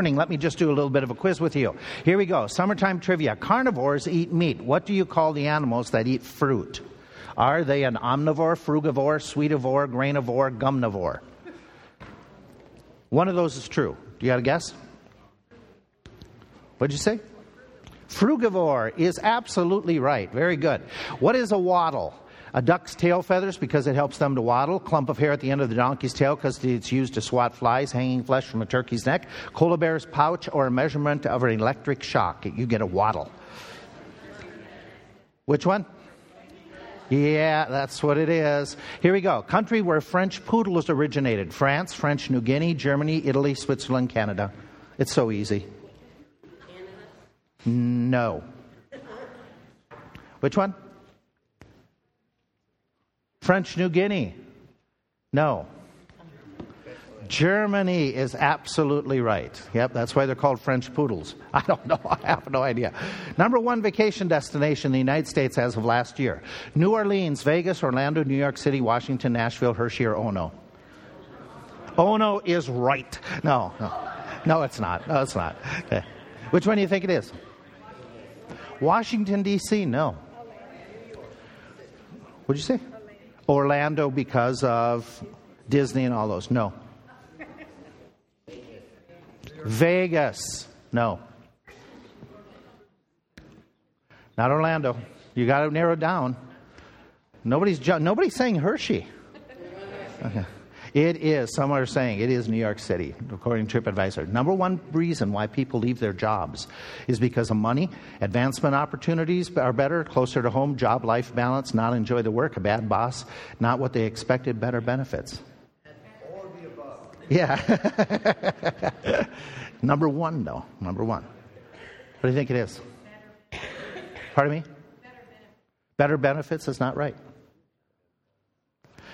morning, let me just do a little bit of a quiz with you. Here we go. Summertime trivia. Carnivores eat meat. What do you call the animals that eat fruit? Are they an omnivore, frugivore, sweetivore, grainivore, gumnivore? One of those is true. Do you got a guess? What'd you say? Frugivore is absolutely right. Very good. What is a wattle? A duck's tail feathers because it helps them to waddle. Clump of hair at the end of the donkey's tail because it's used to swat flies. Hanging flesh from a turkey's neck. Koala bear's pouch or a measurement of an electric shock. You get a waddle. Which one? Yeah, that's what it is. Here we go. Country where French poodles originated France, French New Guinea, Germany, Italy, Switzerland, Canada. It's so easy. Canada? No. Which one? French New Guinea. No. Germany is absolutely right. Yep, that's why they're called French poodles. I don't know. I have no idea. Number one vacation destination in the United States as of last year New Orleans, Vegas, Orlando, New York City, Washington, Nashville, Hershey, or Ono. Ono is right. No, no. No, it's not. No, it's not. Okay. Which one do you think it is? Washington, D.C., no. What'd you say? Orlando because of Disney and all those. No. Vegas. No. Not Orlando. You got to narrow down. Nobody's nobody's saying Hershey. Okay. It is, some are saying it is New York City, according to TripAdvisor. Number one reason why people leave their jobs is because of money, advancement opportunities are better, closer to home, job life balance, not enjoy the work, a bad boss, not what they expected, better benefits. Yeah. Number one, though. Number one. What do you think it is? Pardon me? Better benefits is not right.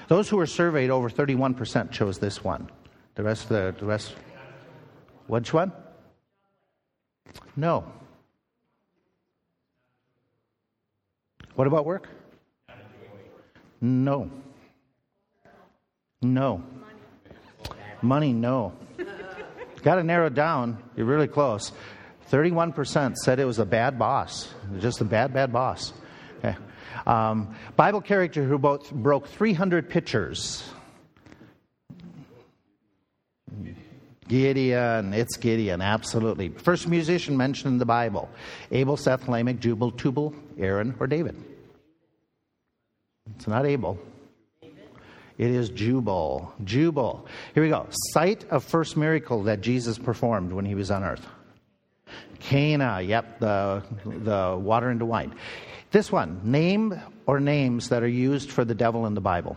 Those who were surveyed, over 31% chose this one. The rest, the, the rest, which one? No. What about work? No. No. Money, no. Got to narrow down. You're really close. 31% said it was a bad boss. Just a bad, bad boss. Um, Bible character who both broke 300 pitchers. Gideon, it's Gideon, absolutely. First musician mentioned in the Bible Abel, Seth, Lamech, Jubal, Tubal, Aaron, or David. It's not Abel. It is Jubal. Jubal. Here we go. Site of first miracle that Jesus performed when he was on earth. Cana, yep, the, the water into wine. This one, name or names that are used for the devil in the Bible.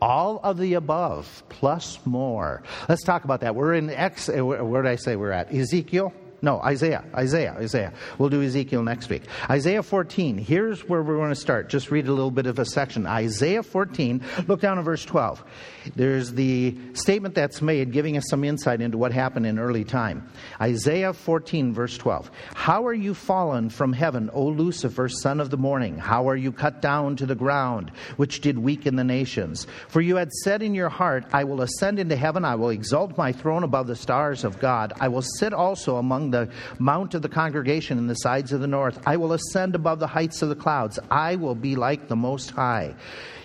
All of the above, plus more. Let's talk about that. We're in X, where did I say we're at? Ezekiel? No, Isaiah. Isaiah. Isaiah. We'll do Ezekiel next week. Isaiah 14. Here's where we're going to start. Just read a little bit of a section. Isaiah 14. Look down at verse 12. There's the statement that's made giving us some insight into what happened in early time. Isaiah 14, verse 12. How are you fallen from heaven, O Lucifer, son of the morning? How are you cut down to the ground, which did weaken the nations? For you had said in your heart, I will ascend into heaven, I will exalt my throne above the stars of God. I will sit also among the mount of the congregation in the sides of the north. I will ascend above the heights of the clouds. I will be like the Most High.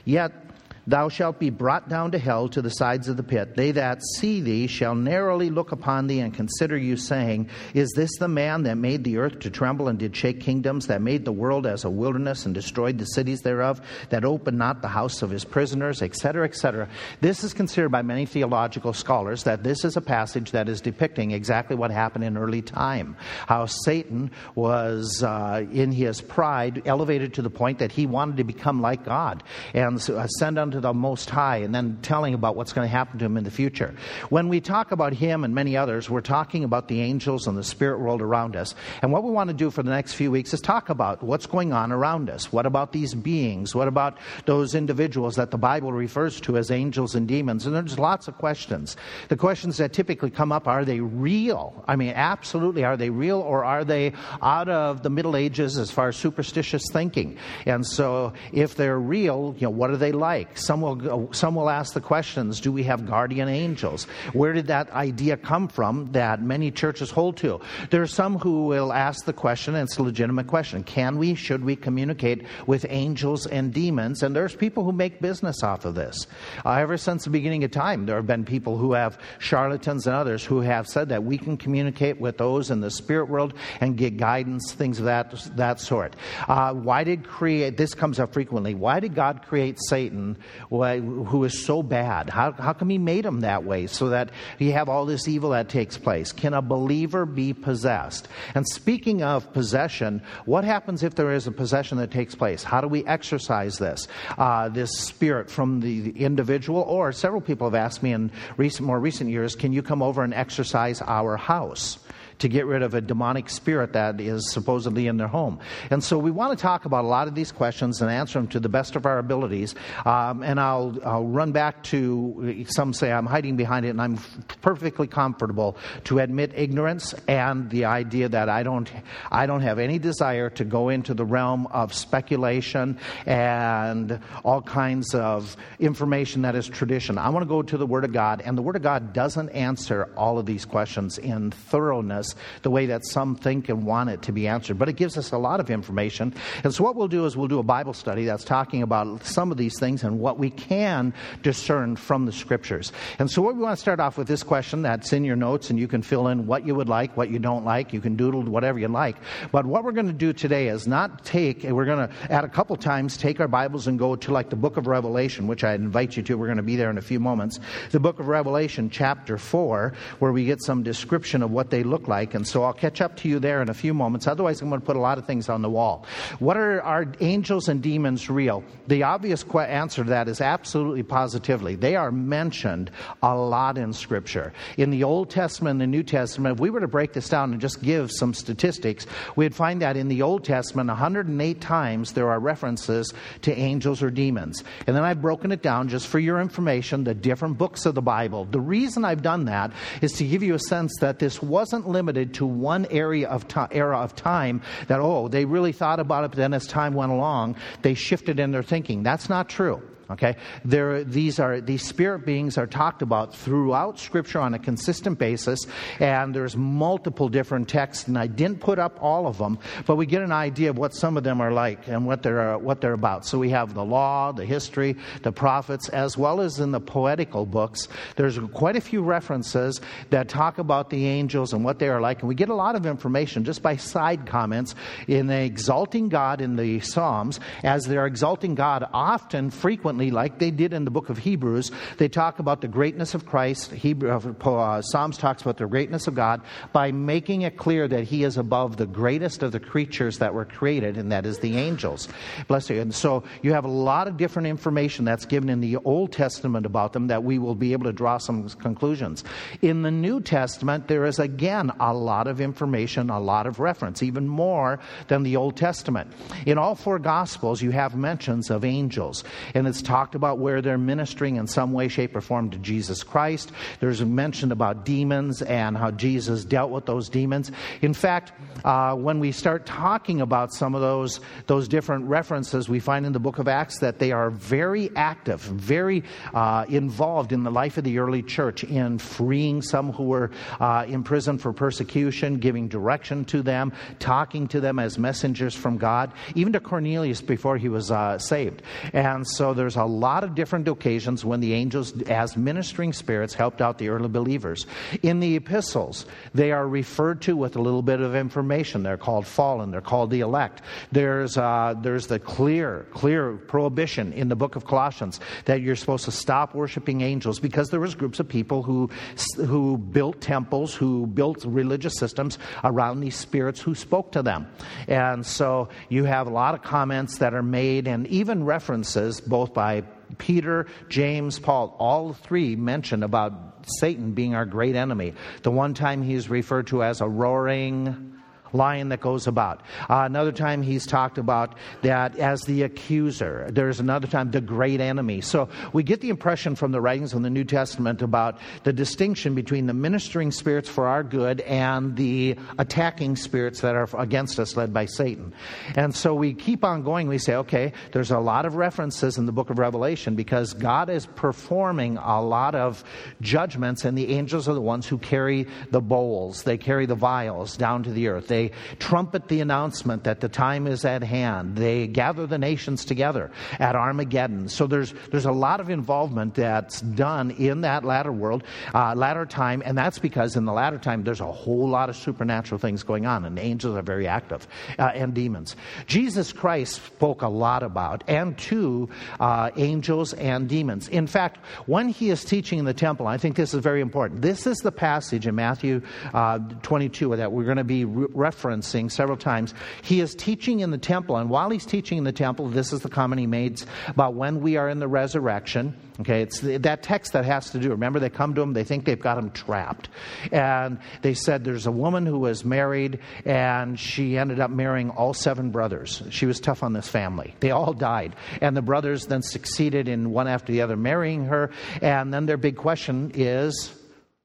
Yet Thou shalt be brought down to hell to the sides of the pit. They that see thee shall narrowly look upon thee and consider you, saying, Is this the man that made the earth to tremble and did shake kingdoms, that made the world as a wilderness and destroyed the cities thereof, that opened not the house of his prisoners, etc., etc.? This is considered by many theological scholars that this is a passage that is depicting exactly what happened in early time. How Satan was, uh, in his pride, elevated to the point that he wanted to become like God and ascend unto to the Most High and then telling about what's going to happen to him in the future. When we talk about him and many others, we're talking about the angels and the spirit world around us. And what we want to do for the next few weeks is talk about what's going on around us. What about these beings? What about those individuals that the Bible refers to as angels and demons? And there's lots of questions. The questions that typically come up are they real? I mean, absolutely, are they real or are they out of the Middle Ages as far as superstitious thinking? And so, if they're real, you know, what are they like? Some, will, some will ask the questions do we have guardian angels? Where did that idea come from that many churches hold to? There are some who will ask the question, and it's a legitimate question can we, should we communicate with angels and demons? And there's people who make business off of this. Uh, ever since the beginning of time, there have been people who have, charlatans and others, who have said that we can communicate with those in the spirit world and get guidance, things of that, that sort. Uh, why did create, this comes up frequently, why did God create Satan who is so bad? How, how come he made him that way so that you have all this evil that takes place? Can a believer be possessed? And speaking of possession, what happens if there is a possession that takes place? How do we exorcise this? Uh, this spirit from the individual, or several people have asked me in recent, more recent years, can you come over and exorcise our house? To get rid of a demonic spirit that is supposedly in their home. And so we want to talk about a lot of these questions and answer them to the best of our abilities. Um, and I'll, I'll run back to some say I'm hiding behind it, and I'm perfectly comfortable to admit ignorance and the idea that I don't, I don't have any desire to go into the realm of speculation and all kinds of information that is tradition. I want to go to the Word of God, and the Word of God doesn't answer all of these questions in thoroughness us the way that some think and want it to be answered. But it gives us a lot of information. And so, what we'll do is we'll do a Bible study that's talking about some of these things and what we can discern from the scriptures. And so, what we want to start off with this question that's in your notes, and you can fill in what you would like, what you don't like. You can doodle whatever you like. But what we're going to do today is not take, we're going to, at a couple times, take our Bibles and go to like the book of Revelation, which I invite you to. We're going to be there in a few moments. The book of Revelation, chapter 4, where we get some description of what they look like like. And so I'll catch up to you there in a few moments. Otherwise, I'm going to put a lot of things on the wall. What are, angels and demons real? The obvious qu- answer to that is absolutely positively. They are mentioned a lot in Scripture. In the Old Testament and the New Testament, if we were to break this down and just give some statistics, we'd find that in the Old Testament, 108 times there are references to angels or demons. And then I've broken it down just for your information, the different books of the Bible. The reason I've done that is to give you a sense that this wasn't limited limited to one area of to- era of time that, oh, they really thought about it, but then as time went along, they shifted in their thinking. That's not true. Okay, there, these are these spirit beings are talked about throughout Scripture on a consistent basis, and there's multiple different texts. And I didn't put up all of them, but we get an idea of what some of them are like and what they're uh, what they're about. So we have the law, the history, the prophets, as well as in the poetical books. There's quite a few references that talk about the angels and what they are like, and we get a lot of information just by side comments in exalting God in the Psalms as they're exalting God often, frequently like they did in the book of Hebrews, they talk about the greatness of Christ. Hebrew, uh, Psalms talks about the greatness of God by making it clear that He is above the greatest of the creatures that were created, and that is the angels. Bless you. And so you have a lot of different information that's given in the Old Testament about them that we will be able to draw some conclusions. In the New Testament, there is again a lot of information, a lot of reference, even more than the Old Testament. In all four Gospels, you have mentions of angels, and it's talked about where they're ministering in some way, shape, or form to Jesus Christ. There's a mention about demons and how Jesus dealt with those demons. In fact, uh, when we start talking about some of those, those different references, we find in the book of Acts that they are very active, very uh, involved in the life of the early church in freeing some who were uh, imprisoned for persecution, giving direction to them, talking to them as messengers from God, even to Cornelius before he was uh, saved. And so there's a lot of different occasions when the angels, as ministering spirits, helped out the early believers. In the epistles, they are referred to with a little bit of information. They're called fallen, they're called the elect. There's, uh, there's the clear, clear prohibition in the book of Colossians that you're supposed to stop worshiping angels because there was groups of people who, who built temples, who built religious systems around these spirits who spoke to them. And so you have a lot of comments that are made and even references both by by Peter, James, Paul, all three mention about Satan being our great enemy. The one time he's referred to as a roaring lion that goes about. Uh, another time he's talked about that as the accuser. There's another time the great enemy. So we get the impression from the writings of the New Testament about the distinction between the ministering spirits for our good and the attacking spirits that are against us, led by Satan. And so we keep on going. We say, okay, there's a lot of references in the book of Revelation because God is performing a lot of judgments, and the angels are the ones who carry the bowls, they carry the vials down to the earth. They trumpet the announcement that the time is at hand. They gather the nations together at Armageddon. So there's, there's a lot of involvement that's done in that latter world, uh, latter time, and that's because in the latter time there's a whole lot of supernatural things going on, and angels are very active, uh, and demons. Jesus Christ spoke a lot about, and to uh, angels and demons. In fact, when he is teaching in the temple, I think this is very important. This is the passage in Matthew uh, 22 that we're going to be re- referencing several times. He is teaching in the temple, and while he's teaching in the temple, this is the comment he made about when we are in the resurrection. Okay, it's that text that has to do. Remember, they come to him, they think they've got him trapped. And they said there's a woman who was married, and she ended up marrying all seven brothers. She was tough on this family. They all died. And the brothers then succeeded in one after the other marrying her. And then their big question is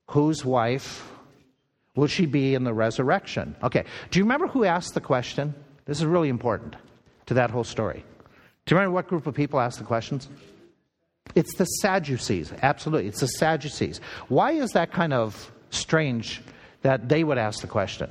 whose wife will she be in the resurrection? Okay, do you remember who asked the question? This is really important to that whole story. Do you remember what group of people asked the questions? It's the Sadducees, absolutely. It's the Sadducees. Why is that kind of strange that they would ask the question?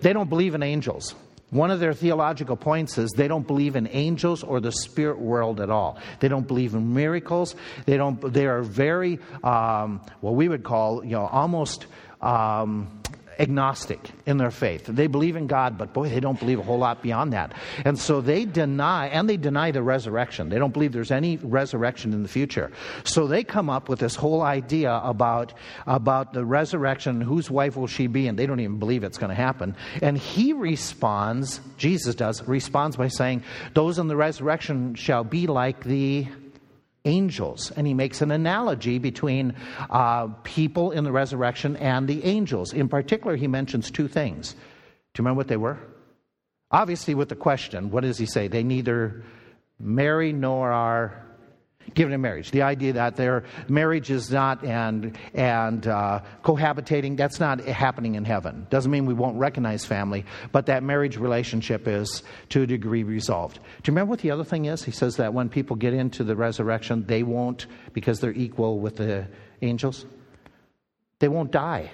They don't believe in angels. One of their theological points is they don't believe in angels or the spirit world at all. They don't believe in miracles. They don't. They are very um, what we would call, you know, almost. Um, agnostic in their faith. They believe in God, but boy, they don't believe a whole lot beyond that. And so they deny, and they deny the resurrection. They don't believe there's any resurrection in the future. So they come up with this whole idea about, about the resurrection, whose wife will she be, and they don't even believe it's going to happen. And he responds, Jesus does, responds by saying, Those in the resurrection shall be like the angels. And he makes an analogy between uh, people in the resurrection and the angels. In particular, he mentions two things. Do you remember what they were? Obviously, with the question, what does he say? They neither marry nor are given in marriage. The idea that their marriage is not and and uh, cohabitating that's not happening in heaven. Doesn't mean we won't recognize family, but that marriage relationship is to a degree resolved. Do you remember what the other thing is? He says that when people get into the resurrection, they won't because they're equal with the angels. They won't die.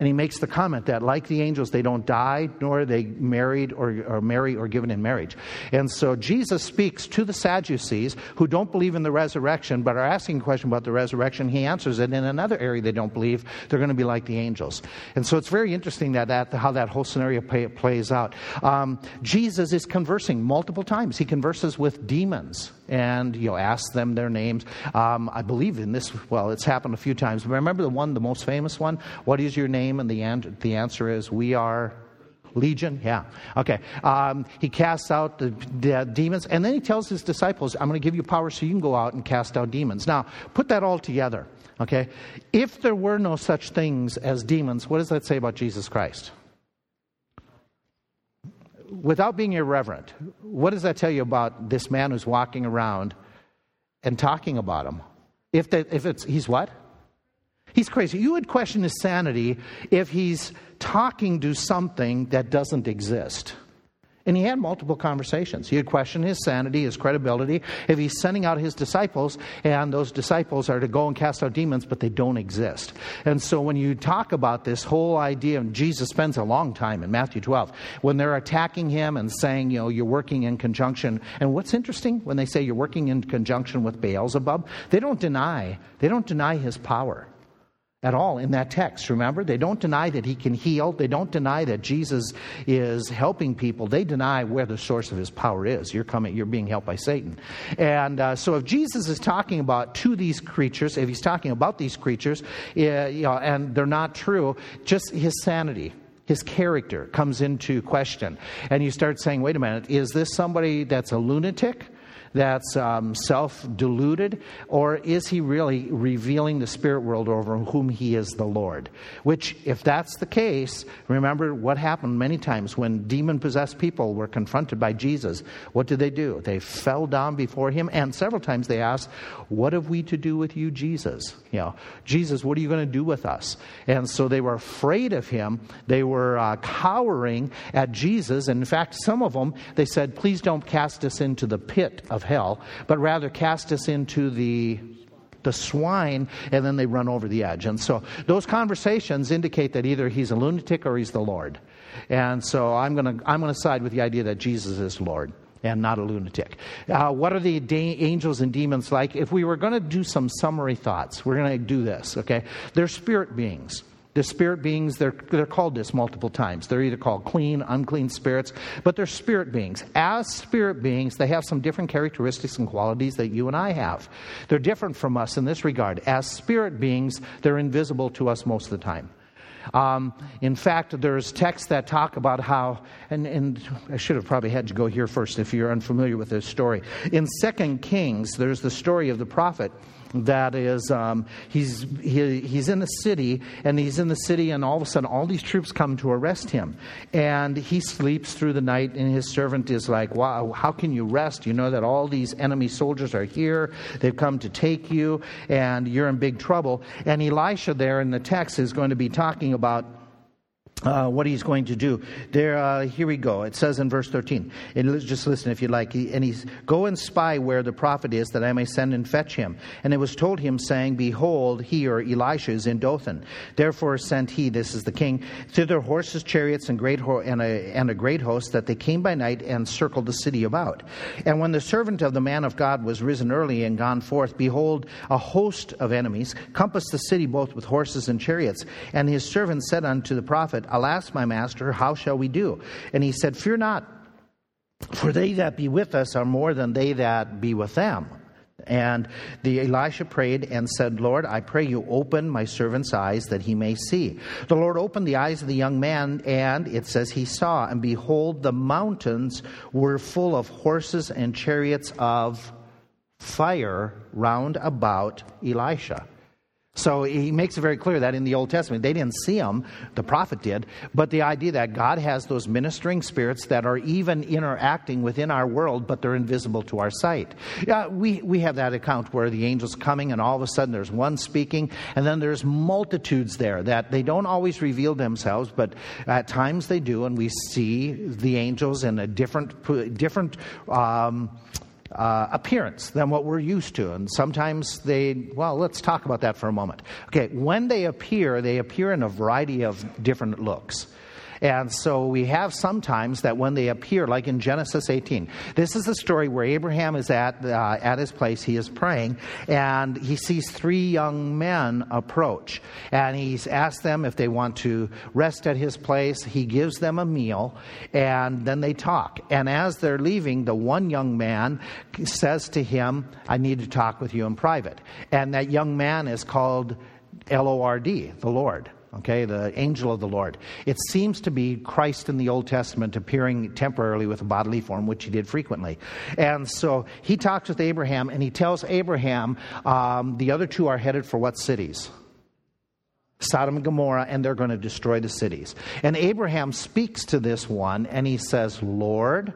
And he makes the comment that, like the angels, they don't die, nor are they married or, or marry or given in marriage. And so Jesus speaks to the Sadducees who don't believe in the resurrection, but are asking a question about the resurrection. He answers it in another area they don't believe. They're going to be like the angels. And so it's very interesting that, that how that whole scenario play, plays out. Um, Jesus is conversing multiple times. He converses with demons and you know ask them their names. Um, I believe in this. Well, it's happened a few times. Remember the one, the most famous one. What is your name? And the an- the answer is, we are. Legion? Yeah. Okay. Um, he casts out the, the, demons, and then he tells his disciples, I'm going to give you power so you can go out and cast out demons. Now, put that all together. Okay. If there were no such things as demons, what does that say about Jesus Christ? without being irreverent, what does that tell you about this man who's walking around and talking about him? If, that, if it's, he's what? He's crazy. You would question his sanity if he's talking to something that doesn't exist. And he had multiple conversations. He would question his sanity, his credibility. If he's sending out his disciples, and those disciples are to go and cast out demons, but they don't exist. And so when you talk about this whole idea, and Jesus spends a long time in Matthew 12, when they're attacking him and saying, you know, you're working in conjunction. And what's interesting, when they say you're working in conjunction with Beelzebub, they don't deny, they don't deny his power at all in that text. Remember, they don't deny that he can heal. They don't deny that Jesus is helping people. They deny where the source of his power is. You're coming. You're being helped by Satan. And uh, so, if Jesus is talking about to these creatures, if he's talking about these creatures, uh, you know, and they're not true, just his sanity his character comes into question. And you start saying, wait a minute, is this somebody that's a lunatic? That's um, self deluded, or is he really revealing the spirit world over whom he is the Lord? Which, if that's the case, remember what happened many times when demon possessed people were confronted by Jesus. What did they do? They fell down before him, and several times they asked, What have we to do with you, Jesus? You know, Jesus, what are you going to do with us? And so they were afraid of him. They were uh, cowering at Jesus. And in fact, some of them, they said, Please don't cast us into the pit of hell, but rather cast us into the the swine, and then they run over the edge. And so those conversations indicate that either he's a lunatic or he's the Lord. And so I'm going to I'm going to side with the idea that Jesus is Lord and not a lunatic. Uh, what are the angels and demons like? If we were going to do some summary thoughts, we're going to do this, okay? They're spirit beings. The spirit beings, they're, they're called this multiple times. They're either called clean, unclean spirits, but they're spirit beings. As spirit beings, they have some different characteristics and qualities that you and I have. They're different from us in this regard. As spirit beings, they're invisible to us most of the time. Um, in fact, there's texts that talk about how, and, and, I should have probably had to go here first if you're unfamiliar with this story. In Second Kings, there's the story of the prophet that is um, he's he, he's in the city and he's in the city and all of a sudden all these troops come to arrest him. And he sleeps through the night and his servant is like wow how can you rest? You know that all these enemy soldiers are here. They've come to take you and you're in big trouble. And elisha there in the text is going to be talking about uh, what he's going to do. There, uh, here we go. It says in verse 13, and just listen if you like. He, and he's, Go and spy where the prophet is, that I may send and fetch him. And it was told him, saying, Behold, he or Elisha is in Dothan. Therefore sent he, this is the king, thither horses, chariots, and, great ho- and, a, and a great host, that they came by night and circled the city about. And when the servant of the man of God was risen early and gone forth, behold, a host of enemies compassed the city both with horses and chariots. And his servant said unto the prophet, Alas, my master, how shall we do? And he said, Fear not, for they that be with us are more than they that be with them. And the Elisha prayed and said, Lord, I pray you open my servant's eyes that he may see. The Lord opened the eyes of the young man, and it says he saw, and behold, the mountains were full of horses and chariots of fire round about Elisha. So he makes it very clear that in the Old Testament, they didn't see him, the prophet did, but the idea that God has those ministering spirits that are even interacting within our world, but they're invisible to our sight. Yeah, we, we have that account where the angel's coming and all of a sudden there's one speaking, and then there's multitudes there that they don't always reveal themselves, but at times they do, and we see the angels in a different, different, um, uh, appearance than what we're used to. And sometimes they, well, let's talk about that for a moment. Okay, when they appear, they appear in a variety of different looks. And so we have sometimes that when they appear, like in Genesis 18, this is the story where Abraham is at, uh, at his place, he is praying, and he sees three young men approach. And he's asked them if they want to rest at his place. He gives them a meal, and then they talk. And as they're leaving, the one young man says to him, I need to talk with you in private. And that young man is called L O R D, the Lord okay, the angel of the Lord. It seems to be Christ in the Old Testament appearing temporarily with a bodily form, which he did frequently. And so he talks with Abraham and he tells Abraham um, the other two are headed for what cities? Sodom and Gomorrah, and they're going to destroy the cities. And Abraham speaks to this one and he says, Lord,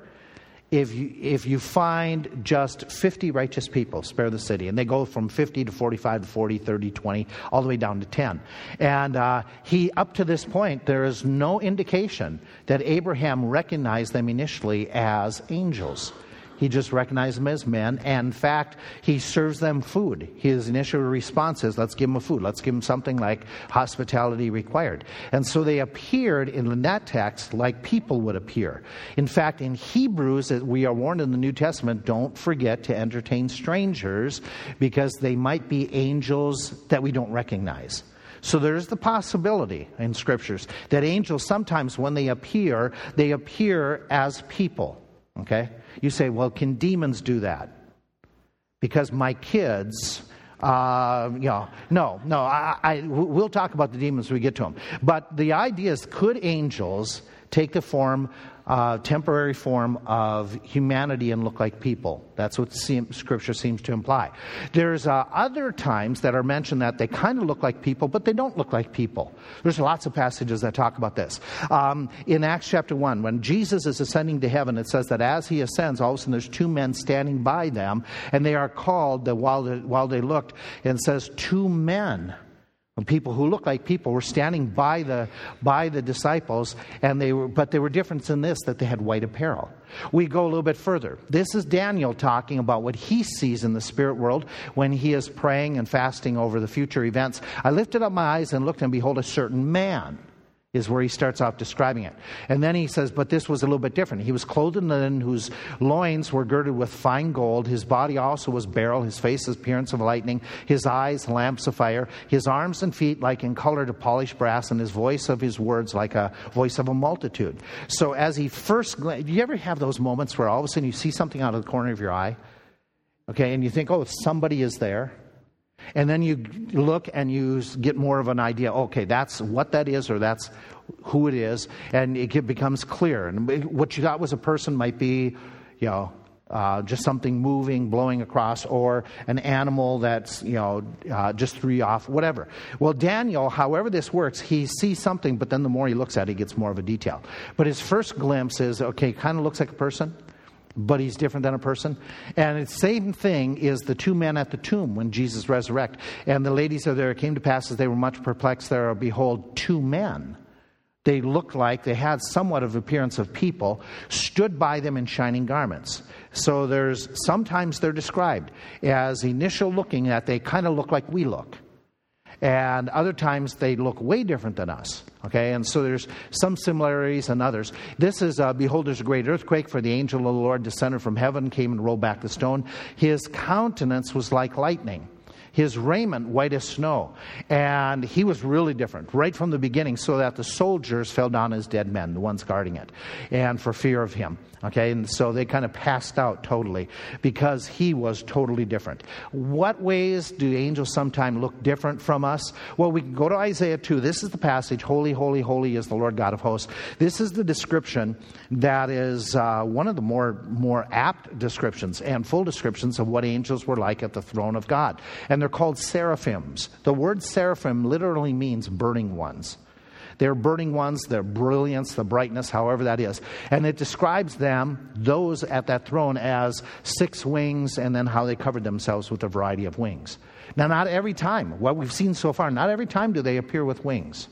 if you, if you find just 50 righteous people, spare the city. And they go from 50 to 45 to 40, 30, 20, all the way down to 10. And uh, he, up to this point, there is no indication that Abraham recognized them initially as angels. He just recognized them as men. And in fact, he serves them food. His initial response is, let's give them food. Let's give them something like hospitality required. And so they appeared in that text like people would appear. In fact, in Hebrews, we are warned in the New Testament, don't forget to entertain strangers because they might be angels that we don't recognize. So there's the possibility in scriptures that angels sometimes when they appear, they appear as people. Okay? You say, well, can demons do that? Because my kids, uh, you know, no, no, I, I, we'll talk about the demons when we get to them. But the idea is could angels take the form, uh, temporary form of humanity and look like people. That's what Scripture seems to imply. There's uh, other times that are mentioned that they kind of look like people, but they don't look like people. There's lots of passages that talk about this. Um, in Acts chapter 1, when Jesus is ascending to heaven, it says that as he ascends, all of a sudden there's two men standing by them, and they are called, while they, while they looked, and says, two men people who look like people were standing by the by the disciples and they were but there were differences in this that they had white apparel. We go a little bit further. This is daniel talking about what he sees in the spirit world when he is praying and fasting over the future events. I lifted up my eyes and looked and behold a certain man is where he starts off describing it. And then he says, But this was a little bit different. He was clothed in linen, whose loins were girded with fine gold. His body also was beryl, his face as appearance of lightning, his eyes lamps of fire, his arms and feet like in color to polished brass, and his voice of his words like a voice of a multitude. So as he first, do you ever have those moments where all of a sudden you see something out of the corner of your eye? Okay, and you think, oh, somebody is there. And then you look and you get more of an idea, okay, that's what that is or that's who it is, and it becomes clear. And what you thought was a person might be, you know, uh, just something moving, blowing across, or an animal that's, you know, uh, just threw you off, whatever. Well, Daniel, however this works, he sees something, but then the more he looks at it, he gets more of a detail. But his first glimpse is, okay, kind of looks like a person but he's different than a person. And the same thing is the two men at the tomb when Jesus resurrected. And the ladies are there it came to pass as they were much perplexed there, behold, two men. They looked like they had somewhat of appearance of people, stood by them in shining garments. So there's sometimes they're described as initial looking that they kind of look like we look and other times they look way different than us. Okay, and so there's some similarities and others. This is, uh, behold, there's a great earthquake, for the angel of the Lord descended from heaven, came and rolled back the stone. His countenance was like lightning his raiment white as snow. And he was really different right from the beginning, so that the soldiers fell down as dead men, the ones guarding it, and for fear of him. Okay, and so they kind of passed out totally because he was totally different. What ways do angels sometimes look different from us? Well, we can go to Isaiah 2. This is the passage Holy, holy, holy is the Lord God of hosts. This is the description that is uh, one of the more, more apt descriptions and full descriptions of what angels were like at the throne of God. And they're called seraphims. The word seraphim literally means burning ones. They're burning ones, their brilliance, the brightness, however that is. And it describes them, those at that throne, as six wings and then how they covered themselves with a variety of wings. Now, not every time, what we've seen so far, not every time do they appear with wings.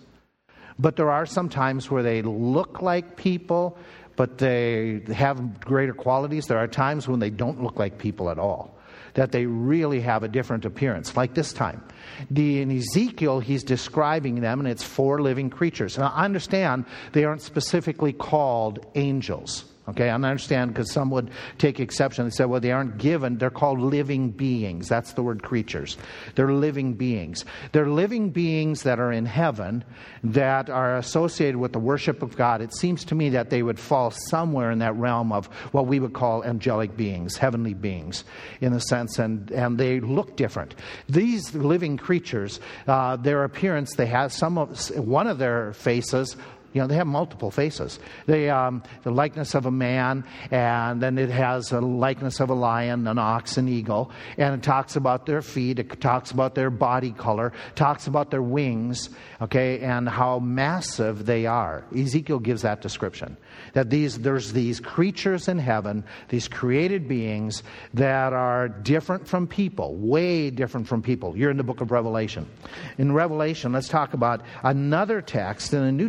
But there are some times where they look like people, but they have greater qualities. There are times when they don't look like people at all that they really have a different appearance, like this time. The, in Ezekiel, he's describing them, and it's four living creatures. Now, I understand they aren't specifically called angels. Okay, I understand because some would take exception. They say, well, they aren't given, they're called living beings. That's the word creatures. They're living beings. They're living beings that are in heaven that are associated with the worship of God. It seems to me that they would fall somewhere in that realm of what we would call angelic beings, heavenly beings, in a sense, and, and they look different. These living creatures, uh, their appearance, they have some of, one of their faces you know, they have multiple faces. They, um, the likeness of a man, and then it has a likeness of a lion, an ox, an eagle, and it talks about their feet, it talks about their body color, talks about their wings, okay, and how massive they are. Ezekiel gives that description. That these, there's these creatures in heaven, these created beings that are different from people, way different from people. You're in the book of Revelation. In Revelation, let's talk about another text in the New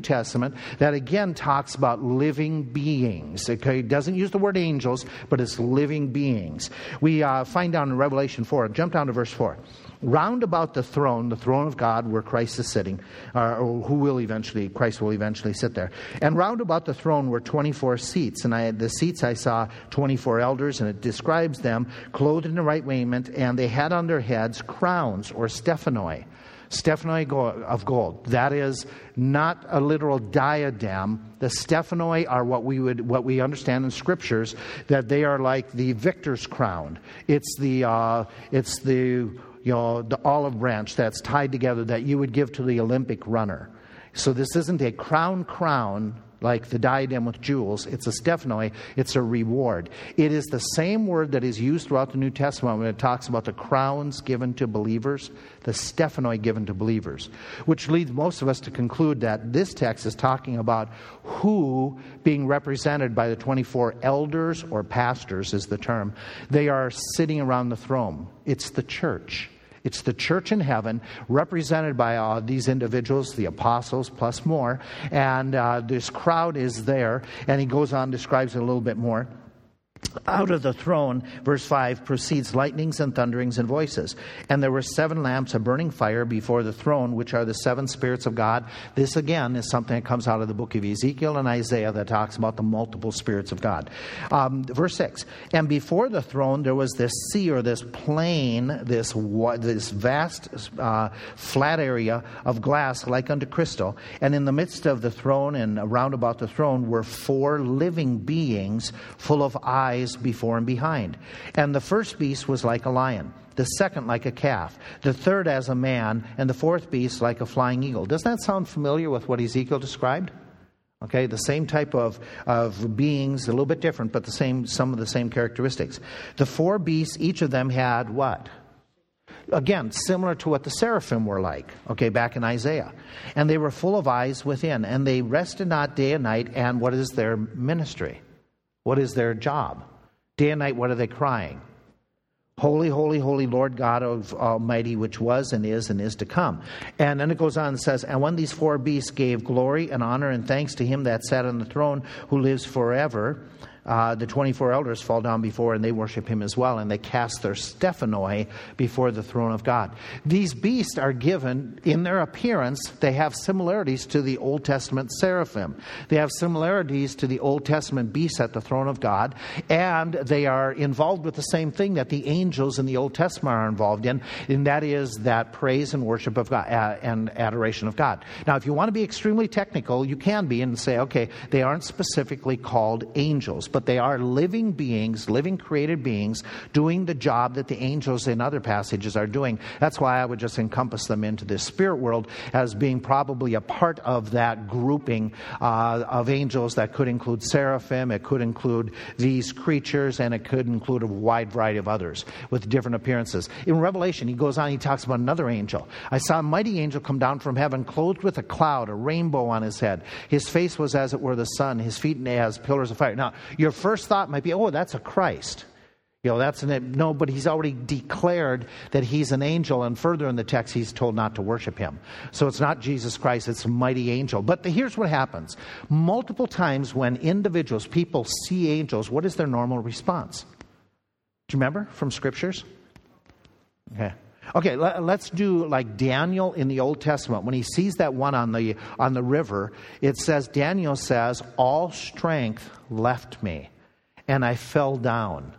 Testament that again talks about living beings. Okay, it doesn't use the word angels, but it's living beings. We uh, find down in Revelation 4, jump down to verse 4 round about the throne, the throne of God where Christ is sitting, uh, or who will eventually, Christ will eventually sit there. And round about the throne were 24 seats. And I, the seats I saw 24 elders, and it describes them clothed in the right raiment, and they had on their heads crowns or stephanoi. Stephanoi of gold. That is not a literal diadem. The stephanoi are what we would, what we understand in scriptures that they are like the victor's crown. It's the, uh, it's the you know, the olive branch that's tied together that you would give to the Olympic runner. So this isn't a crown crown like the diadem with jewels. It's a stephanoi, it's a reward. It is the same word that is used throughout the New Testament when it talks about the crowns given to believers, the stephanoi given to believers, which leads most of us to conclude that this text is talking about who being represented by the 24 elders or pastors is the term. They are sitting around the throne. It's the church. It's the church in heaven, represented by uh, these individuals, the apostles plus more. And uh, this crowd is there. And he goes on, describes it a little bit more. Out of the throne, verse 5, proceeds lightnings and thunderings and voices. And there were seven lamps of burning fire before the throne, which are the seven spirits of God. This, again, is something that comes out of the book of Ezekiel and Isaiah that talks about the multiple spirits of God. Um, verse 6 And before the throne, there was this sea or this plain, this, this vast uh, flat area of glass like unto crystal. And in the midst of the throne and around about the throne were four living beings full of eyes eyes before and behind. And the first beast was like a lion, the second like a calf, the third as a man, and the fourth beast like a flying eagle. Does that sound familiar with what Ezekiel described? Okay, the same type of, of beings, a little bit different, but the same, some of the same characteristics. The four beasts, each of them had what? Again, similar to what the seraphim were like, okay, back in Isaiah. And they were full of eyes within, and they rested not day and night, and what is their ministry? What is their job? Day and night, what are they crying? Holy, holy, holy Lord God of Almighty, which was and is and is to come. And then it goes on and says, And when these four beasts gave glory and honor and thanks to him that sat on the throne, who lives forever, uh, the 24 elders fall down before and they worship him as well, and they cast their stephanoi before the throne of God. These beasts are given, in their appearance, they have similarities to the Old Testament seraphim. They have similarities to the Old Testament beasts at the throne of God, and they are involved with the same thing that the angels in the Old Testament are involved in, and that is that praise and worship of God uh, and adoration of God. Now, if you want to be extremely technical, you can be and say, okay, they aren't specifically called angels but they are living beings, living created beings, doing the job that the angels in other passages are doing. That's why I would just encompass them into the spirit world as being probably a part of that grouping uh, of angels that could include seraphim, it could include these creatures, and it could include a wide variety of others with different appearances. In Revelation, he goes on, he talks about another angel. I saw a mighty angel come down from heaven, clothed with a cloud, a rainbow on his head. His face was as it were the sun, his feet as pillars of fire. Now, your first thought might be, oh, that's a Christ. You know, that's an, no, but he's already declared that he's an angel, and further in the text, he's told not to worship him. So it's not Jesus Christ, it's a mighty angel. But the, here's what happens multiple times when individuals, people see angels, what is their normal response? Do you remember from scriptures? Okay. Okay, let, us do like Daniel in the Old Testament. When he sees that one on the, on the river, it says, Daniel says, All strength left me, and I fell down,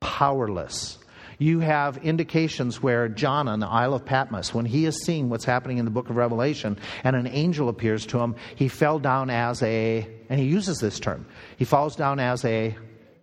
powerless. You have indications where John on the Isle of Patmos, when he is seeing what's happening in the book of Revelation, and an angel appears to him, he fell down as a, and he uses this term, he falls down as a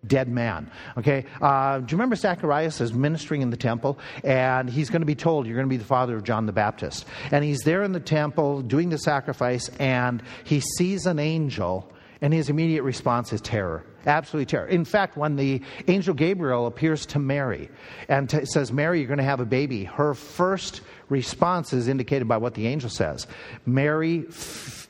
dead man. Okay? Uh, do you remember Zacharias is ministering in the temple? And he's going to be told, You're going to be the father of John the Baptist. And he's there in the temple doing the sacrifice, and he sees an angel, and his immediate response is terror. Absolutely terror. In fact, when the angel Gabriel appears to Mary and t- says, Mary, you're going to have a baby, her first response is indicated by what the angel says Mary, f-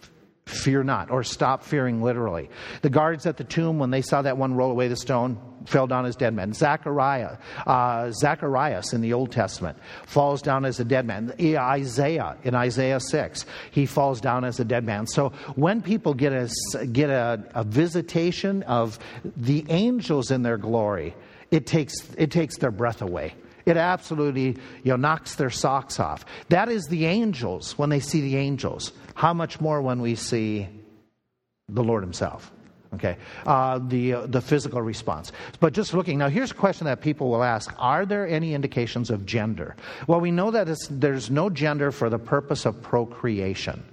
fear not, or stop fearing literally. The guards at the tomb, when they saw that one roll away the stone, fell down as dead men. Zachariah, uh, Zacharias in the Old Testament falls down as a dead man. Isaiah in Isaiah 6, he falls down as a dead man. So when people get a, get a, a visitation of the angels in their glory, it takes, it takes their breath away. It absolutely you know, knocks their socks off. That is the angels when they see the angels. How much more when we see the Lord Himself? Okay, uh, the uh, the physical response. But just looking now, here's a question that people will ask: Are there any indications of gender? Well, we know that there's no gender for the purpose of procreation.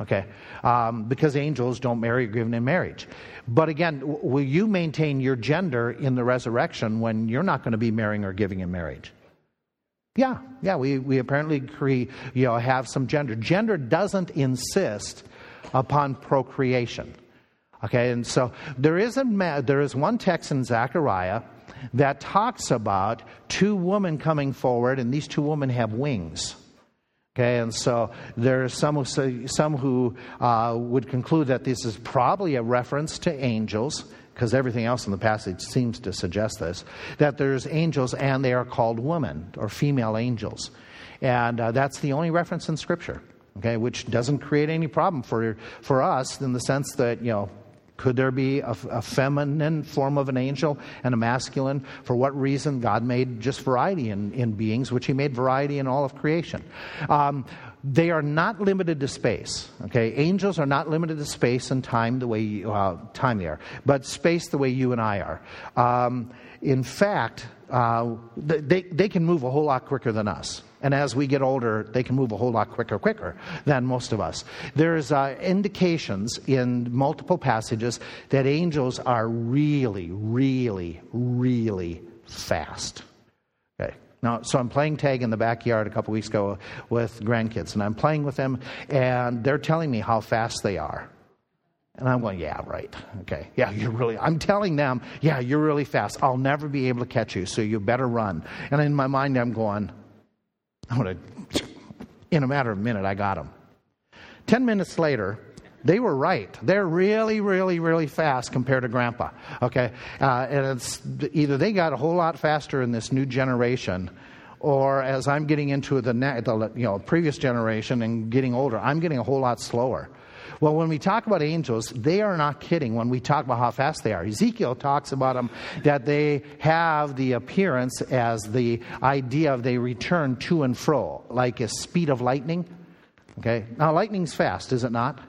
Okay, um, because angels don't marry or given in marriage. But again, will you maintain your gender in the resurrection when you're not going to be marrying or giving in marriage? Yeah, yeah, we, we apparently agree, you know, have some gender. Gender doesn't insist upon procreation. Okay, and so there is, a, there is one text in Zechariah that talks about two women coming forward, and these two women have wings. Okay, and so there are some who, say, some who uh, would conclude that this is probably a reference to angels, because everything else in the passage seems to suggest this, that there's angels and they are called women or female angels. And uh, that's the only reference in Scripture, okay, which doesn't create any problem for, for us in the sense that, you know, could there be a, a, feminine form of an angel and a masculine? For what reason? God made just variety in, in beings, which He made variety in all of creation. Um, they are not limited to space. Okay, angels are not limited to space and time the way you, uh, time they are, but space the way you and I are. Um, in fact, uh, they they can move a whole lot quicker than us. And as we get older, they can move a whole lot quicker, quicker than most of us. There's uh, indications in multiple passages that angels are really, really, really fast. Okay. Now, so I'm playing tag in the backyard a couple weeks ago with grandkids, and I'm playing with them, and they're telling me how fast they are. And I'm going, yeah, right. Okay. Yeah, you're really, I'm telling them, yeah, you're really fast. I'll never be able to catch you, so you better run. And in my mind, I'm going, I want to, in a matter of a minute, I got them. Ten minutes later, they were right. They're really, really, really fast compared to Grandpa. Okay, uh, and it's either they got a whole lot faster in this new generation, or as I'm getting into the, the you know previous generation and getting older, I'm getting a whole lot slower. Well, when we talk about angels, they are not kidding when we talk about how fast they are. Ezekiel talks about them that they have the appearance as the idea of they return to and fro, like a speed of lightning. Okay? Now, lightning's fast, is it not?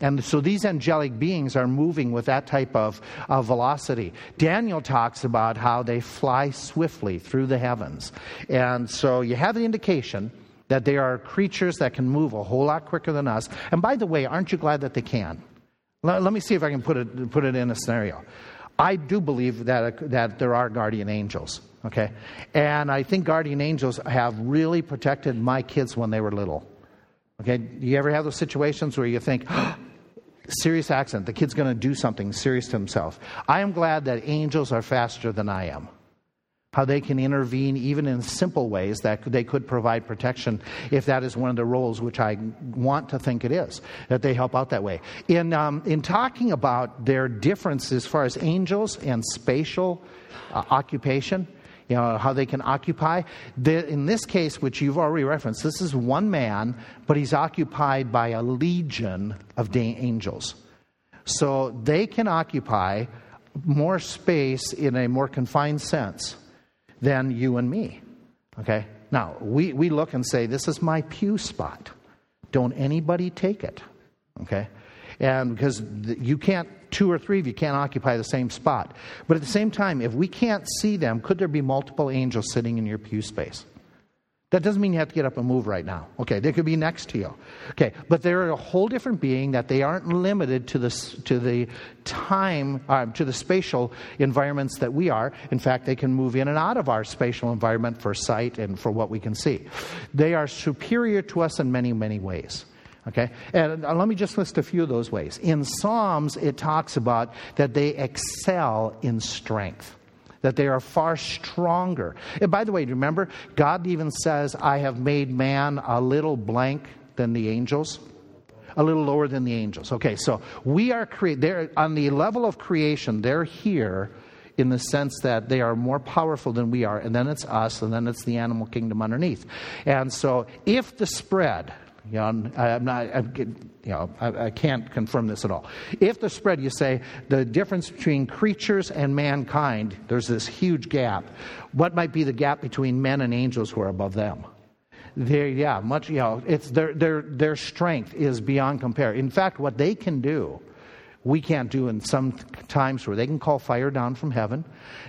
And so these angelic beings are moving with that type of, of velocity. Daniel talks about how they fly swiftly through the heavens. And so you have the indication that they are creatures that can move a whole lot quicker than us. And by the way, aren't you glad that they can? Let, let me see if I can put it, put it in a scenario. I do believe that, that there are guardian angels, okay? And I think guardian angels have really protected my kids when they were little. Okay? Do you ever have those situations where you think, oh, serious accident, the kid's going to do something serious to himself? I am glad that angels are faster than I am how they can intervene even in simple ways that they could provide protection if that is one of the roles which I want to think it is, that they help out that way. In, um, in talking about their difference as far as angels and spatial uh, occupation, you know, how they can occupy. The, in this case, which you've already referenced, this is one man, but he's occupied by a legion of angels. So they can occupy more space in a more confined sense than you and me. Okay? Now, we, we look and say, This is my pew spot. Don't anybody take it. Okay? And because you can't, two or three of you can't occupy the same spot. But at the same time, if we can't see them, could there be multiple angels sitting in your pew space? That doesn't mean you have to get up and move right now. Okay, they could be next to you. Okay, but they're a whole different being that they aren't limited to the to the time uh, to the spatial environments that we are. In fact, they can move in and out of our spatial environment for sight and for what we can see. They are superior to us in many many ways. Okay? And uh, let me just list a few of those ways. In Psalms, it talks about that they excel in strength that they are far stronger. And by the way, remember, God even says, I have made man a little blank than the angels. A little lower than the angels. Okay, so we are created, on the level of creation, they're here in the sense that they are more powerful than we are, and then it's us, and then it's the animal kingdom underneath. And so if the spread, you know, I'm not, I'm, you know, I, I, can't confirm this at all. If the spread, you say, the difference between creatures and mankind, there's this huge gap. What might be the gap between men and angels who are above them? There, yeah, much, you know, it's their, their, their strength is beyond compare. In fact, what they can do we can't do in some times where they can call fire down from heaven.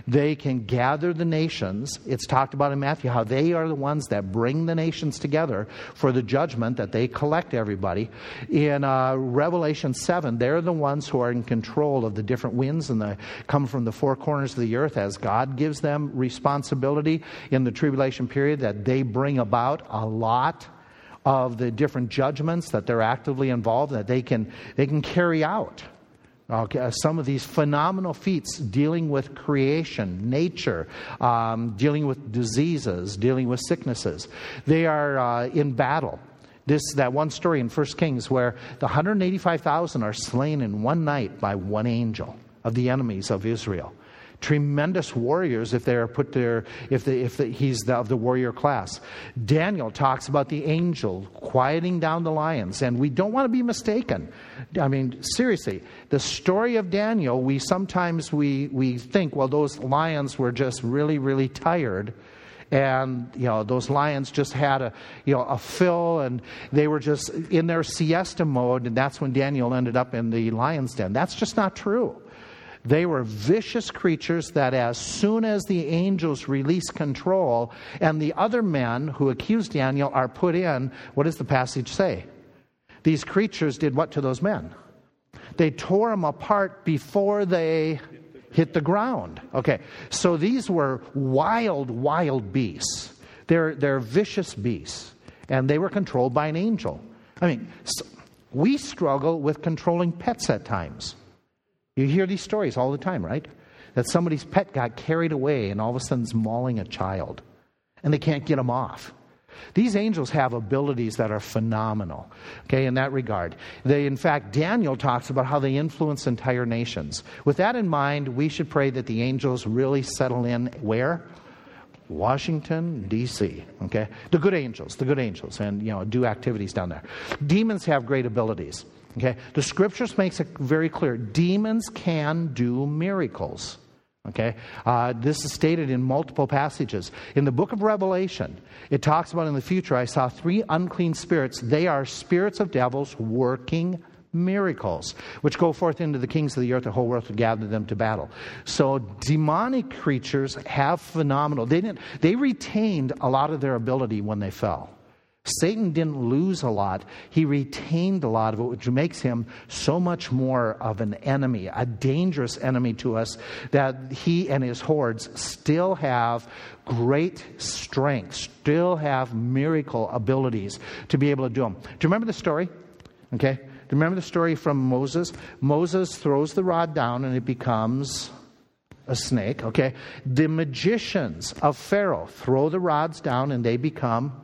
They can gather the nations. It's talked about in Matthew how they are the ones that bring the nations together for the judgment that they collect everybody. In uh, Revelation 7, they're the ones who are in control of the different winds and they come from the four corners of the earth as God gives them responsibility in the tribulation period that they bring about a lot of the different judgments that they're actively involved that they can they can carry out Okay, uh, some of these phenomenal feats dealing with creation, nature, um, dealing with diseases, dealing with sicknesses. They are uh, in battle. This that one story in 1 Kings where the 185,000 are slain in one night by one angel of the enemies of Israel tremendous warriors if they're put there if, the, if he's the, of the warrior class. Daniel talks about the angel quieting down the lions and we don't want to be mistaken. I mean seriously the story of daniel we sometimes we, we think well those lions were just really really tired and you know those lions just had a you know a fill and they were just in their siesta mode and that's when daniel ended up in the lion's den. That's just not true they were vicious creatures that, as soon as the angels release control and the other men who accused Daniel are put in, what does the passage say? These creatures did what to those men? They tore them apart before they hit the ground. Okay, so these were wild, wild beasts. They're, they're vicious beasts, and they were controlled by an angel. I mean, so we struggle with controlling pets at times. You hear these stories all the time, right? That somebody's pet got carried away and all of a sudden is mauling a child and they can't get them off. These angels have abilities that are phenomenal, okay, in that regard. They, in fact, Daniel talks about how they influence entire nations. With that in mind, we should pray that the angels really settle in where? Washington, D.C., okay? The good angels, the good angels, and, you know, do activities down there. Demons have great abilities. Okay? The scriptures makes it very clear. Demons can do miracles. Okay? Uh, this is stated in multiple passages. In the book of Revelation, it talks about in the future, I saw three unclean spirits. They are spirits of devils working miracles, which go forth into the kings of the earth, the whole world to gather them to battle. So demonic creatures have phenomenal. They didn't. They retained a lot of their ability when they fell. Satan didn't lose a lot, he retained a lot of it, which makes him so much more of an enemy, a dangerous enemy to us, that he and his hordes still have great strength, still have miracle abilities to be able to do them. Do you remember the story? Okay? Do you remember the story from Moses? Moses throws the rod down and it becomes a snake, okay? The magicians of Pharaoh throw the rods down and they become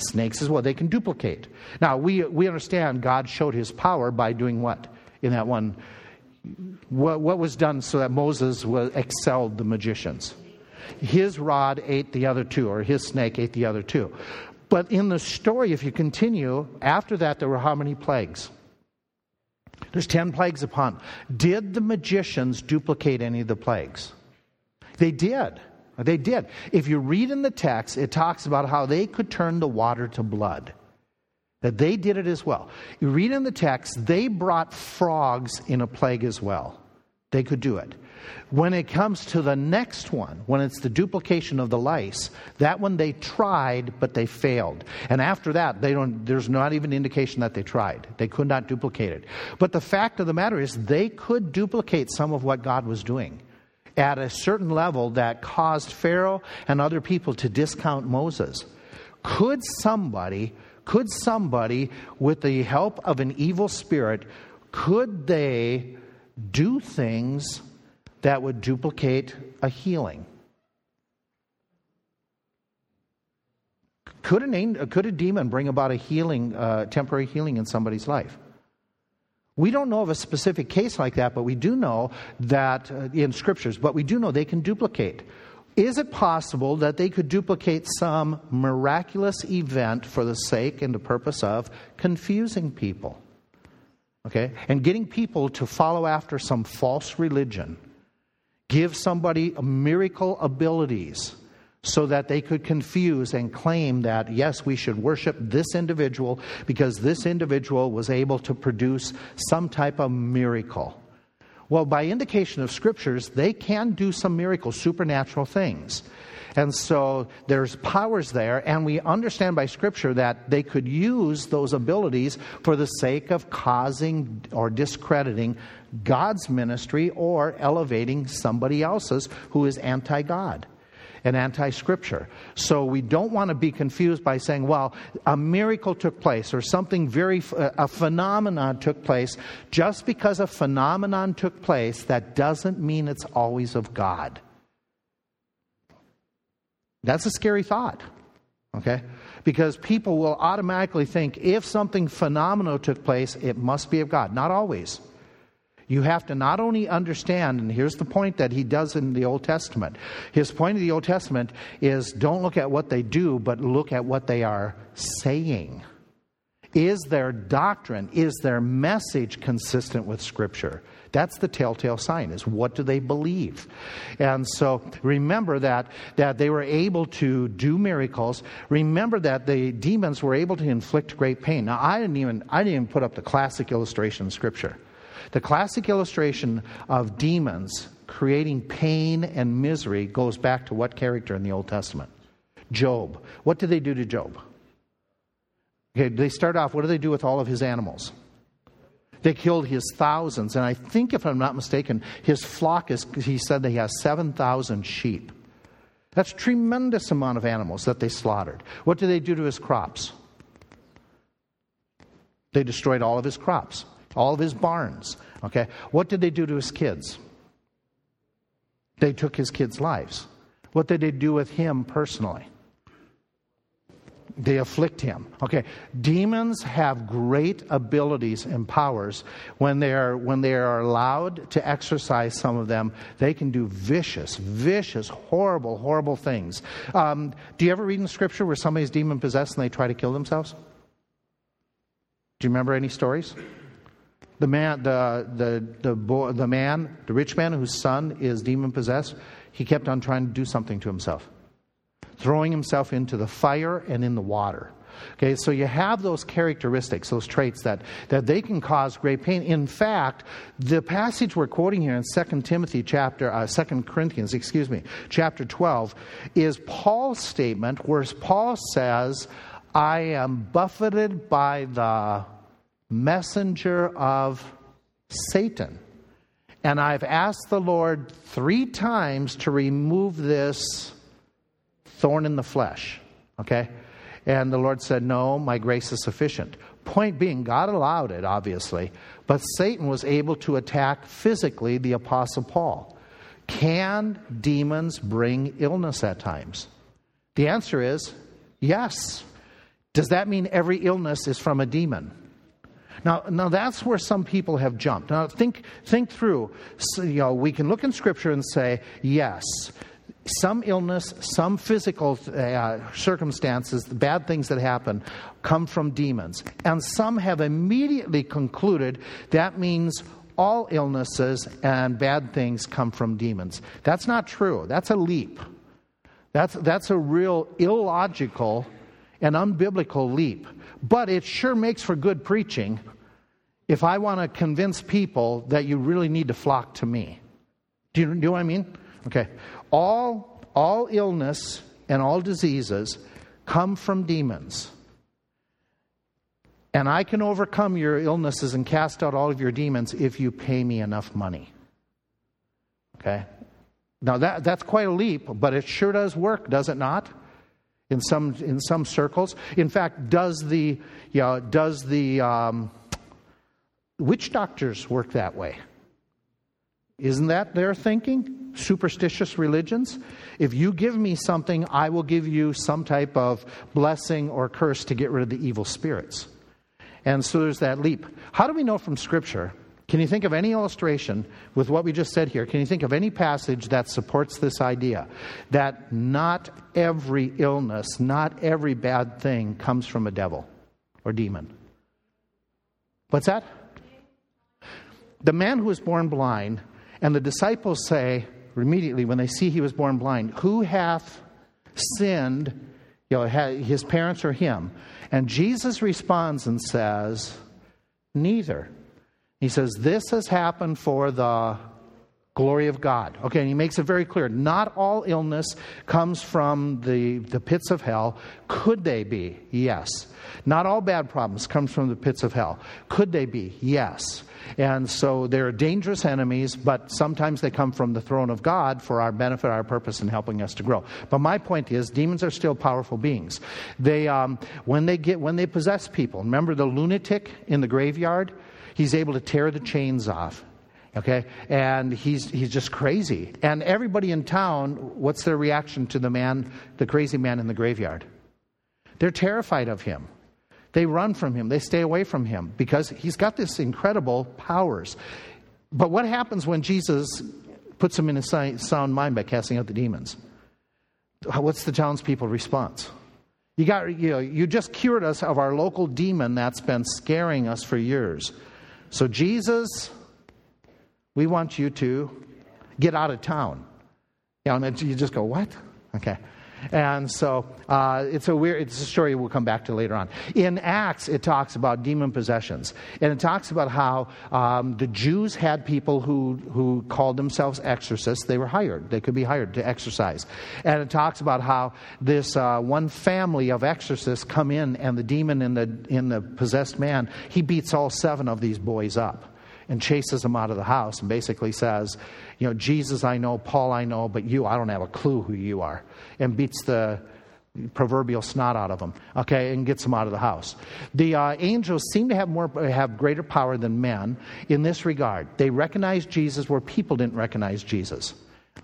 Snakes as well. They can duplicate. Now, we, we understand God showed his power by doing what in that one? What, what was done so that Moses was, excelled the magicians? His rod ate the other two, or his snake ate the other two. But in the story, if you continue, after that, there were how many plagues? There's 10 plagues upon. Did the magicians duplicate any of the plagues? They did. They did. If you read in the text, it talks about how they could turn the water to blood. That they did it as well. You read in the text, they brought frogs in a plague as well. They could do it. When it comes to the next one, when it's the duplication of the lice, that one they tried, but they failed. And after that, they don't, there's not even indication that they tried. They could not duplicate it. But the fact of the matter is, they could duplicate some of what God was doing at a certain level that caused Pharaoh and other people to discount Moses. Could somebody, could somebody, with the help of an evil spirit, could they do things that would duplicate a healing? Could, an, could a demon bring about a healing, uh, temporary healing in somebody's life? We don't know of a specific case like that, but we do know that uh, in scriptures, but we do know they can duplicate. Is it possible that they could duplicate some miraculous event for the sake and the purpose of confusing people? Okay? And getting people to follow after some false religion. Give somebody miracle abilities so that they could confuse and claim that, yes, we should worship this individual because this individual was able to produce some type of miracle. Well, by indication of scriptures, they can do some miracles, supernatural things. And so there's powers there, and we understand by Scripture that they could use those abilities for the sake of causing or discrediting God's ministry or elevating somebody else's who is anti God. And anti scripture. So we don't want to be confused by saying, well, a miracle took place or something very, uh, a phenomenon took place. Just because a phenomenon took place, that doesn't mean it's always of God. That's a scary thought, okay? Because people will automatically think if something phenomenal took place, it must be of God. Not always. You have to not only understand, and here's the point that he does in the Old Testament. His point of the Old Testament is don't look at what they do, but look at what they are saying. Is their doctrine, is their message consistent with Scripture? That's the telltale sign is what do they believe? And so remember that that they were able to do miracles. Remember that the demons were able to inflict great pain. Now I didn't even I didn't even put up the classic illustration in scripture. The classic illustration of demons creating pain and misery goes back to what character in the Old Testament? Job. What did they do to Job? Okay, they start off, what do they do with all of his animals? They killed his thousands, and I think, if I'm not mistaken, his flock is, he said that he has 7,000 sheep. That's a tremendous amount of animals that they slaughtered. What did they do to his crops? They destroyed all of his crops all of his barns. Okay? What did they do to his kids? They took his kids' lives. What did they do with him personally? They afflict him. Okay, demons have great abilities and powers when they are when they are allowed to exercise some of them. They can do vicious, vicious, horrible, horrible things. Um, do you ever read in Scripture where somebody's demon possessed and they try to kill themselves? Do you remember any stories? The man, the, the, the, boy, the man, the rich man whose son is demon possessed, he kept on trying to do something to himself, throwing himself into the fire and in the water. Okay, so you have those characteristics, those traits that, that they can cause great pain. In fact, the passage we're quoting here in 2 Timothy chapter, uh, 2 Corinthians, excuse me, chapter 12, is Paul's statement where Paul says, I am buffeted by the messenger of Satan. And I've asked the Lord three times to remove this thorn in the flesh. Okay? And the Lord said, No, my grace is sufficient. Point being, God allowed it, obviously, but Satan was able to attack physically the Apostle Paul. Can demons bring illness at times? The answer is yes. Does that mean every illness is from a demon? Now, now that's where some people have jumped. Now, think, think through. So, you know, we can look in Scripture and say, yes, some illness, some physical uh, circumstances, the bad things that happen, come from demons. And some have immediately concluded that means all illnesses and bad things come from demons. That's not true. That's a leap. That's, that's a real illogical and unbiblical leap. But it sure makes for good preaching if I want to convince people that you really need to flock to me. Do you, do you know what I mean? Okay. All, all illness and all diseases come from demons. And I can overcome your illnesses and cast out all of your demons if you pay me enough money. Okay? Now that, that's quite a leap, but it sure does work, does it not? in some in some circles. In fact, does the you know, does the um, witch doctors work that way? Isn't that their thinking? Superstitious religions? If you give me something, I will give you some type of blessing or curse to get rid of the evil spirits. And so there's that leap. How do we know from Scripture can you think of any illustration with what we just said here? Can you think of any passage that supports this idea that not every illness, not every bad thing comes from a devil or demon? What's that? The man who was born blind, and the disciples say immediately when they see he was born blind, Who hath sinned, you know, his parents or him? And Jesus responds and says, Neither. He says, This has happened for the glory of God. Okay, and he makes it very clear not all illness comes from the, the pits of hell. Could they be? Yes. Not all bad problems come from the pits of hell. Could they be? Yes. And so they're dangerous enemies, but sometimes they come from the throne of God for our benefit, our purpose, and helping us to grow. But my point is, demons are still powerful beings. They, um, when they get, when they possess people, remember the lunatic in the graveyard? He's able to tear the chains off. Okay? And he's, he's just crazy. And everybody in town, what's their reaction to the man, the crazy man in the graveyard? They're terrified of him. They run from him. They stay away from him because he's got this incredible powers. But what happens when Jesus puts him in a sound mind by casting out the demons? What's the townspeople response? You got you know, you just cured us of our local demon that's been scaring us for years. So Jesus, we want you to get out of town. You know, and you just go, what? Okay. And so uh, it's a weird, it's a story we'll come back to later on. In Acts, it talks about demon possessions. And it talks about how um, the Jews had people who, who called themselves exorcists. They were hired, they could be hired to exorcise. And it talks about how this uh, one family of exorcists come in, and the demon in the, in the possessed man, he beats all seven of these boys up and chases him out of the house and basically says, You know, Jesus I know, Paul I know, but you, I don't have a clue who you are. And beats the proverbial snot out of him, okay, and gets him out of the house. The uh, angels seem to have more, have greater power than men in this regard. They recognize Jesus where people didn't recognize Jesus.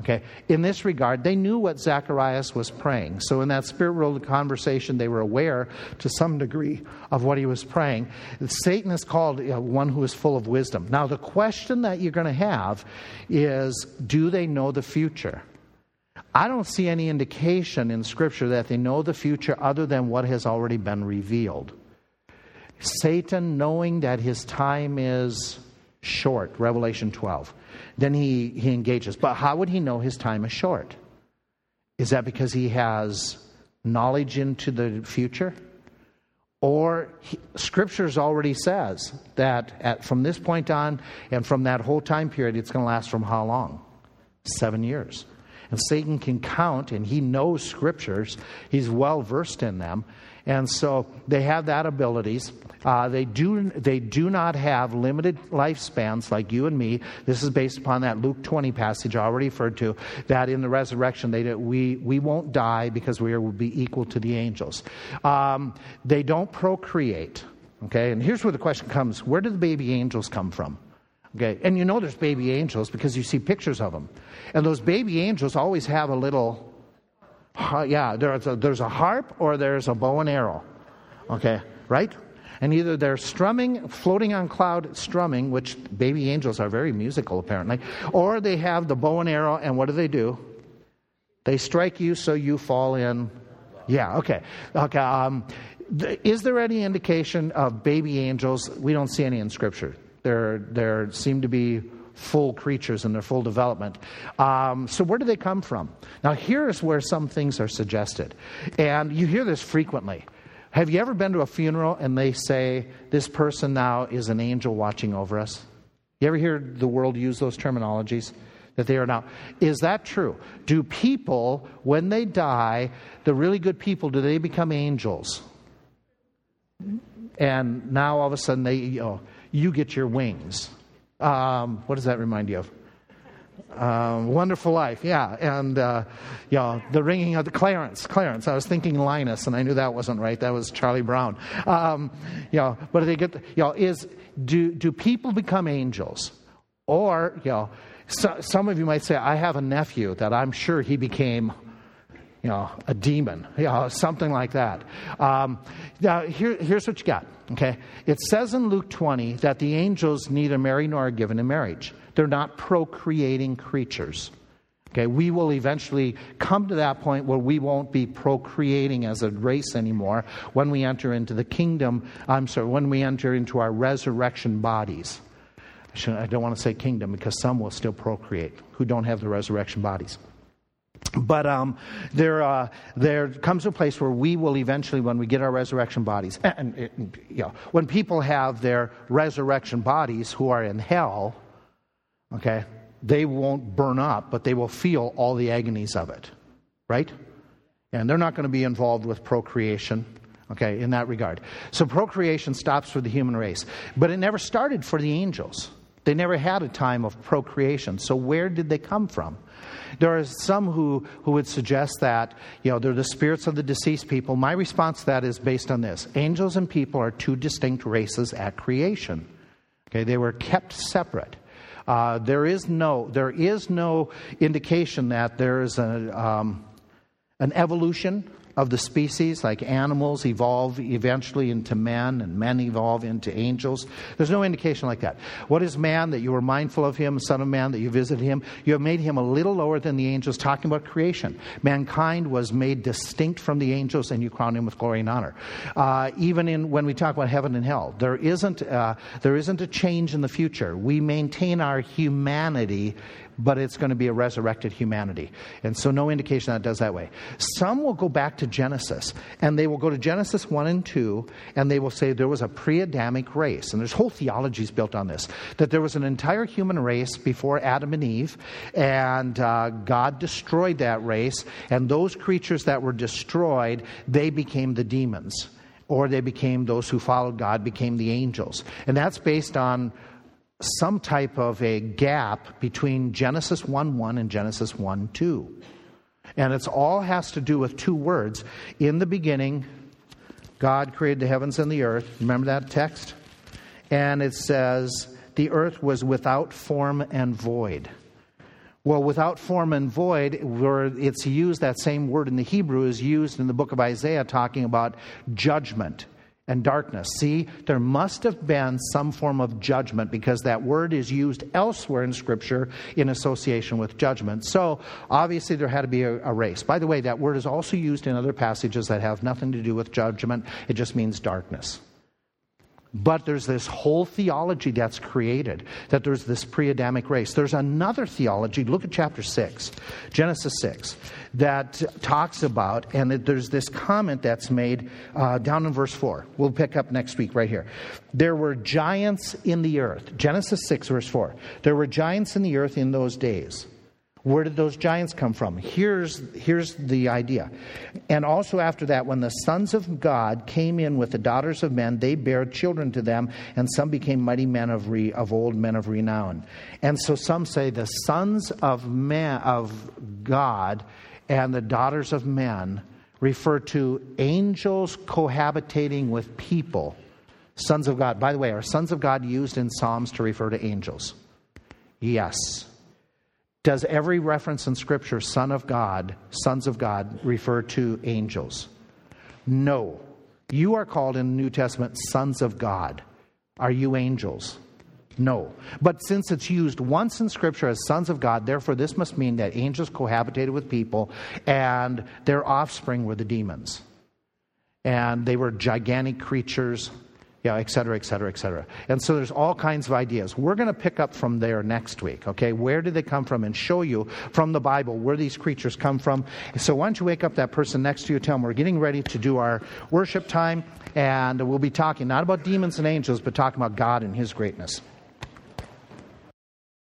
Okay, in this regard, they knew what Zacharias was praying. So, in that spirit world conversation, they were aware to some degree of what he was praying. Satan is called you know, one who is full of wisdom. Now, the question that you're going to have is do they know the future? I don't see any indication in Scripture that they know the future other than what has already been revealed. Satan, knowing that his time is short, Revelation 12 then he, he engages. But how would he know his time is short? Is that because he has knowledge into the future? Or scriptures already says that at, from this point on and from that whole time period, it's going to last from how long? Seven years. And Satan can count and he knows scriptures, he's well versed in them. And so they have that abilities. Uh, they, do, they do not have limited lifespans like you and me. This is based upon that Luke 20 passage I already referred to, that in the resurrection they, we, we won't die because we will be equal to the angels. Um, they don't procreate. Okay, and here's where the question comes where do the baby angels come from? Okay, and you know there's baby angels because you see pictures of them. And those baby angels always have a little yeah, there's a, there's a harp or there's a bow and arrow. Okay, right? And either they're strumming, floating on cloud strumming, which baby angels are very musical apparently, or they have the bow and arrow, and what do they do? They strike you so you fall in. Yeah, okay. Okay. Um, th- is there any indication of baby angels? We don't see any in Scripture. There, there seem to be full creatures in their full development. Um, so, where do they come from? Now, here's where some things are suggested. And you hear this frequently. Have you ever been to a funeral and they say, This person now is an angel watching over us? You ever hear the world use those terminologies? That they are now. Is that true? Do people, when they die, the really good people, do they become angels? And now all of a sudden they, you, know, you get your wings. Um, what does that remind you of? Um, Wonderful Life, yeah, and uh, you the ringing of the Clarence. Clarence. I was thinking Linus, and I knew that wasn't right. That was Charlie Brown. Um, you but they get? Know, is do do people become angels, or you know, so, some of you might say, I have a nephew that I'm sure he became you know, a demon, you know, something like that. Um, now, here, here's what you got, okay? It says in Luke 20 that the angels neither marry nor are given in marriage. They're not procreating creatures. Okay, we will eventually come to that point where we won't be procreating as a race anymore when we enter into the kingdom. I'm sorry, when we enter into our resurrection bodies. I don't want to say kingdom because some will still procreate who don't have the resurrection bodies. But um, there, uh, there comes a place where we will eventually, when we get our resurrection bodies, and, and you know, when people have their resurrection bodies who are in hell, okay, they won't burn up, but they will feel all the agonies of it, right? And they're not going to be involved with procreation, okay, in that regard. So procreation stops for the human race, but it never started for the angels. They never had a time of procreation. So where did they come from? There are some who, who would suggest that, you know, they're the spirits of the deceased people. My response to that is based on this angels and people are two distinct races at creation. Okay, they were kept separate. Uh, there is no there is no indication that there is a, um, an evolution of the species, like animals evolve eventually into men and men evolve into angels. There's no indication like that. What is man that you were mindful of him, son of man, that you visited him? You have made him a little lower than the angels, talking about creation. Mankind was made distinct from the angels, and you crown him with glory and honor. Uh, even in when we talk about heaven and hell, there isn't, uh, there isn't a change in the future. We maintain our humanity but it's going to be a resurrected humanity. And so, no indication that does that way. Some will go back to Genesis, and they will go to Genesis 1 and 2, and they will say there was a pre Adamic race. And there's whole theologies built on this that there was an entire human race before Adam and Eve, and uh, God destroyed that race, and those creatures that were destroyed, they became the demons. Or they became those who followed God, became the angels. And that's based on some type of a gap between Genesis 1 1 and Genesis 1 2. And it all has to do with two words. In the beginning, God created the heavens and the earth. Remember that text? And it says, the earth was without form and void. Well, without form and void, where it's used, that same word in the Hebrew is used in the book of Isaiah talking about judgment and darkness. See, there must have been some form of judgment because that word is used elsewhere in Scripture in association with judgment. So, obviously, there had to be a, a, race. By the way, that word is also used in other passages that have nothing to do with judgment, it just means darkness. But there's this whole theology that's created that there's this pre Adamic race. There's another theology, look at chapter 6, Genesis 6, that talks about, and there's this comment that's made uh, down in verse 4. We'll pick up next week right here. There were giants in the earth. Genesis 6, verse 4. There were giants in the earth in those days. Where did those giants come from? Here's, here's the idea. And also after that, when the sons of God came in with the daughters of men, they bare children to them, and some became mighty men of, re, of old men of renown. And so some say the sons of men of God and the daughters of men refer to angels cohabitating with people. Sons of God. By the way, are sons of God used in Psalms to refer to angels? Yes. Does every reference in Scripture, Son of God, sons of God, refer to angels? No. You are called in the New Testament sons of God. Are you angels? No. But since it's used once in Scripture as sons of God, therefore this must mean that angels cohabitated with people and their offspring were the demons. And they were gigantic creatures yeah, et cetera, et cetera, et cetera. And so there's all kinds of ideas. We're going to pick up from there next week, okay? Where did they come from and show you from the Bible where these creatures come from. So why don't you wake up that person next to you, tell them we're getting ready to do our worship time, and we'll be talking not about demons and angels, but talking about God and His greatness.